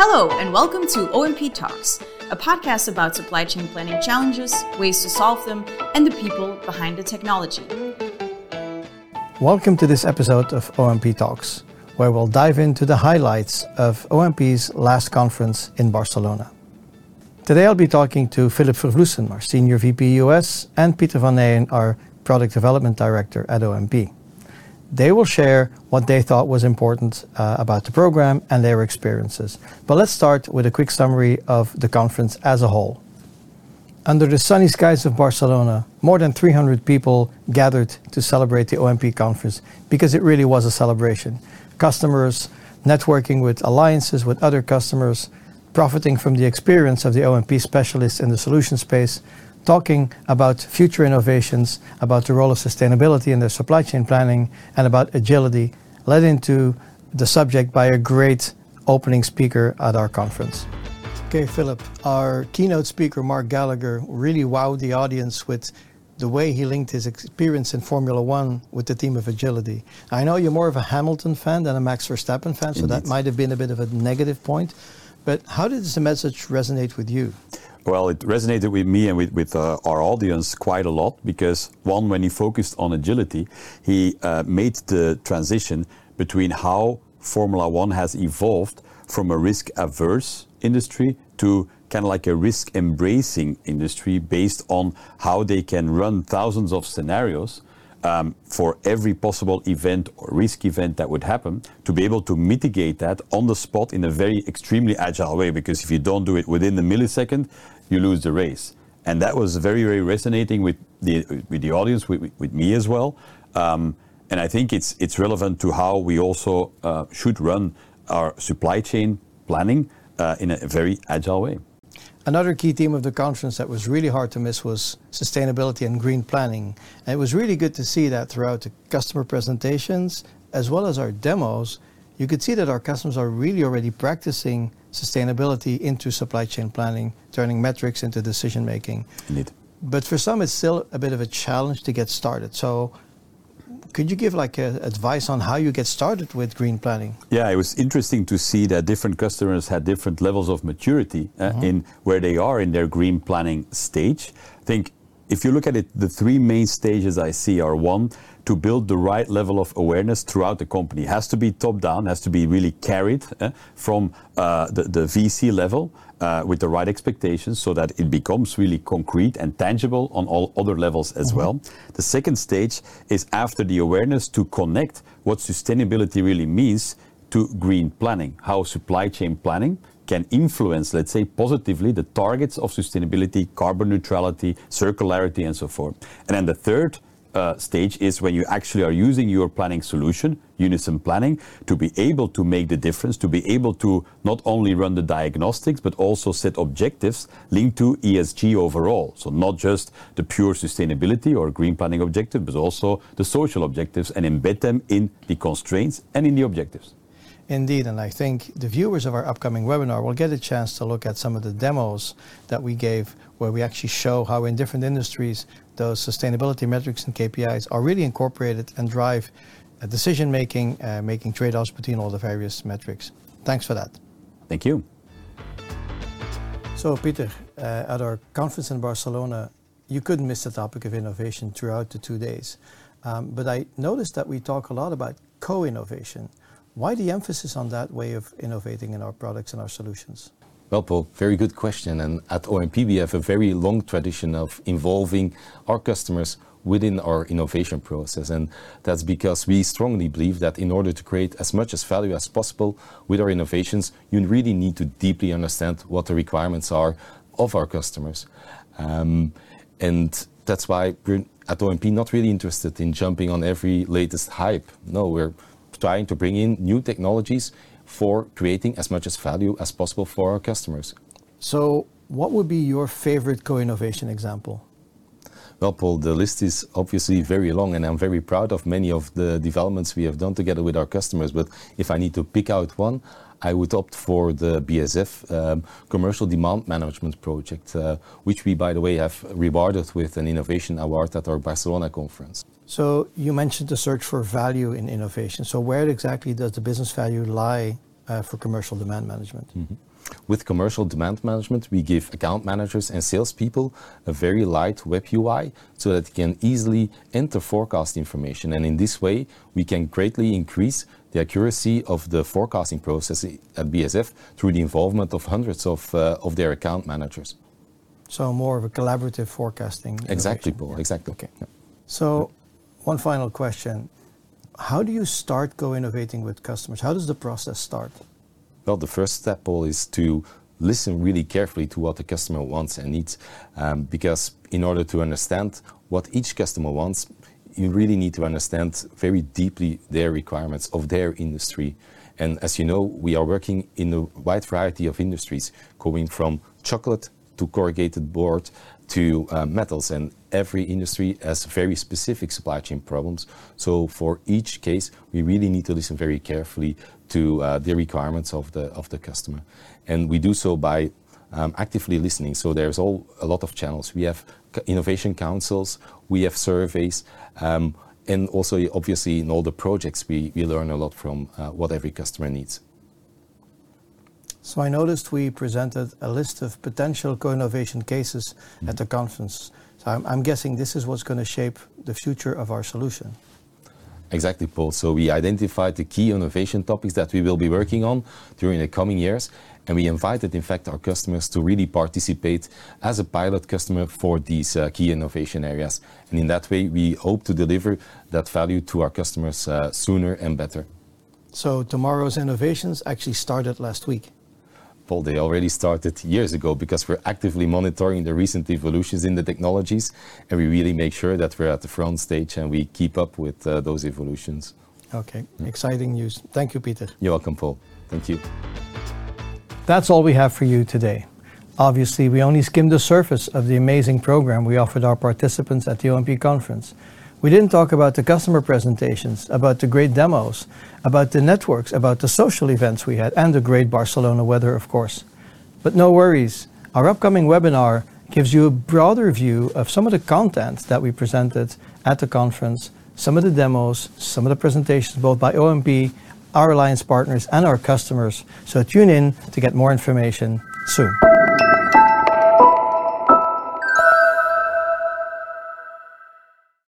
Hello, and welcome to OMP Talks, a podcast about supply chain planning challenges, ways to solve them, and the people behind the technology. Welcome to this episode of OMP Talks, where we'll dive into the highlights of OMP's last conference in Barcelona. Today I'll be talking to Philip Vervloesem, our Senior VP US, and Peter van Nyen, our Product Development Director at OMP. They will share what they thought was important uh, about the program and their experiences. But let's start with a quick summary of the conference as a whole. Under the sunny skies of Barcelona, more than 300 people gathered to celebrate the OMP conference because it really was a celebration. Customers networking with alliances with other customers, profiting from the experience of the OMP specialists in the solution space, talking about future innovations, about the role of sustainability in their supply chain planning, and about agility, led into the subject by a great opening speaker at our conference. Okay, Philip, our keynote speaker, Mark Gallagher, really wowed the audience with the way he linked his experience in Formula One with the theme of agility. I know you're more of a Hamilton fan than a Max Verstappen fan, so Indeed. that might have been a bit of a negative point. But how did this message resonate with you? Well, it resonated with me and with, with uh, our audience quite a lot because, one, when he focused on agility, he uh, made the transition between how Formula One has evolved from a risk averse industry to kind of like a risk embracing industry based on how they can run thousands of scenarios um, for every possible event or risk event that would happen to be able to mitigate that on the spot in a very extremely agile way. Because if you don't do it within the millisecond, you lose the race. And that was very, very resonating with the, with the audience, with, with me as well. Um, and I think it's, it's relevant to how we also uh, should run our supply chain planning uh, in a very agile way. Another key theme of the conference that was really hard to miss was sustainability and green planning. And it was really good to see that throughout the customer presentations as well as our demos, you could see that our customers are really already practicing sustainability into supply chain planning, turning metrics into decision making. Indeed. But for some, it's still a bit of a challenge to get started. So could you give like a, advice on how you get started with green planning? Yeah, it was interesting to see that different customers had different levels of maturity uh, mm-hmm. in where they are in their green planning stage. I think if you look at it, the three main stages I see are one, to build the right level of awareness throughout the company. It has to be top down, has to be really carried eh, from uh, the, the VC level uh, with the right expectations so that it becomes really concrete and tangible on all other levels as mm-hmm. well. The second stage is after the awareness to connect what sustainability really means to green planning, how supply chain planning can influence, let's say, positively the targets of sustainability, carbon neutrality, circularity, and so forth. And then the third uh, stage is when you actually are using your planning solution, Unison Planning, to be able to make the difference, to be able to not only run the diagnostics, but also set objectives linked to ESG overall. So not just the pure sustainability or green planning objective, but also the social objectives and embed them in the constraints and in the objectives. Indeed, and I think the viewers of our upcoming webinar will get a chance to look at some of the demos that we gave where we actually show how in different industries those sustainability metrics and KPIs are really incorporated and drive uh, decision making, uh, making trade offs between all the various metrics. Thanks for that. Thank you. So, Peter, uh, at our conference in Barcelona, you couldn't miss the topic of innovation throughout the two days. Um, but I noticed that we talk a lot about co innovation. Why the emphasis on that way of innovating in our products and our solutions? Well, Paul, very good question. And at OMP, we have a very long tradition of involving our customers within our innovation process. And that's because we strongly believe that in order to create as much as value as possible with our innovations, you really need to deeply understand what the requirements are of our customers. Um, and that's why we're at OMP not really interested in jumping on every latest hype. No, we're trying to bring in new technologies for creating as much as value as possible for our customers. So, what would be your favorite co innovation example? Well, Paul, the list is obviously very long, and I'm very proud of many of the developments we have done together with our customers. But if I need to pick out one, I would opt for the BASF um, Commercial Demand Management Project, uh, which we, by the way, have rewarded with an innovation award at our Barcelona conference. So you mentioned the search for value in innovation. So where exactly does the business value lie uh, for commercial demand management. Mm-hmm. With commercial demand management, we give account managers and salespeople a very light web UI so that they can easily enter forecast information. And in this way, we can greatly increase the accuracy of the forecasting process at BASF through the involvement of hundreds of, uh, of their account managers. So more of a collaborative forecasting. Exactly, Paul. Exactly. Okay. Yeah. So, one final question: How do you start co-innovating with customers? How does the process start? Well, the first step, Paul, is to listen really carefully to what the customer wants and needs, um, because in order to understand what each customer wants, you really need to understand very deeply their requirements of their industry. And as you know, we are working in a wide variety of industries, going from chocolate to corrugated board to uh, metals. And every industry has very specific supply chain problems. So for each case, we really need to listen very carefully to uh, the requirements of the of the customer, and we do so by um, actively listening. So there's all a lot of channels. We have innovation councils, we have surveys, um, and also obviously in all the projects we, we learn a lot from uh, what every customer needs. So I noticed we presented a list of potential co-innovation cases mm-hmm. at the conference. So I'm, I'm guessing this is what's going to shape the future of our solution. Exactly, Paul. So we identified the key innovation topics that we will be working on during the coming years, and we invited, in fact, our customers to really participate as a pilot customer for these uh, key innovation areas. And in that way, we hope to deliver that value to our customers uh, sooner and better. So tomorrow's innovations actually started last week. Paul, they already started years ago because we're actively monitoring the recent evolutions in the technologies and we really make sure that we're at the front stage and we keep up with uh, those evolutions. Okay, yeah. exciting news. Thank you, Peter. You're welcome, Paul. Thank you. That's all we have for you today. Obviously, we only skimmed the surface of the amazing program we offered our participants at the OMP conference. We didn't talk about the customer presentations, about the great demos, about the networks, about the social events we had, and the great Barcelona weather, of course. But no worries, our upcoming webinar gives you a broader view of some of the content that we presented at the conference, some of the demos, some of the presentations, both by OMP, our alliance partners, and our customers. So tune in to get more information soon.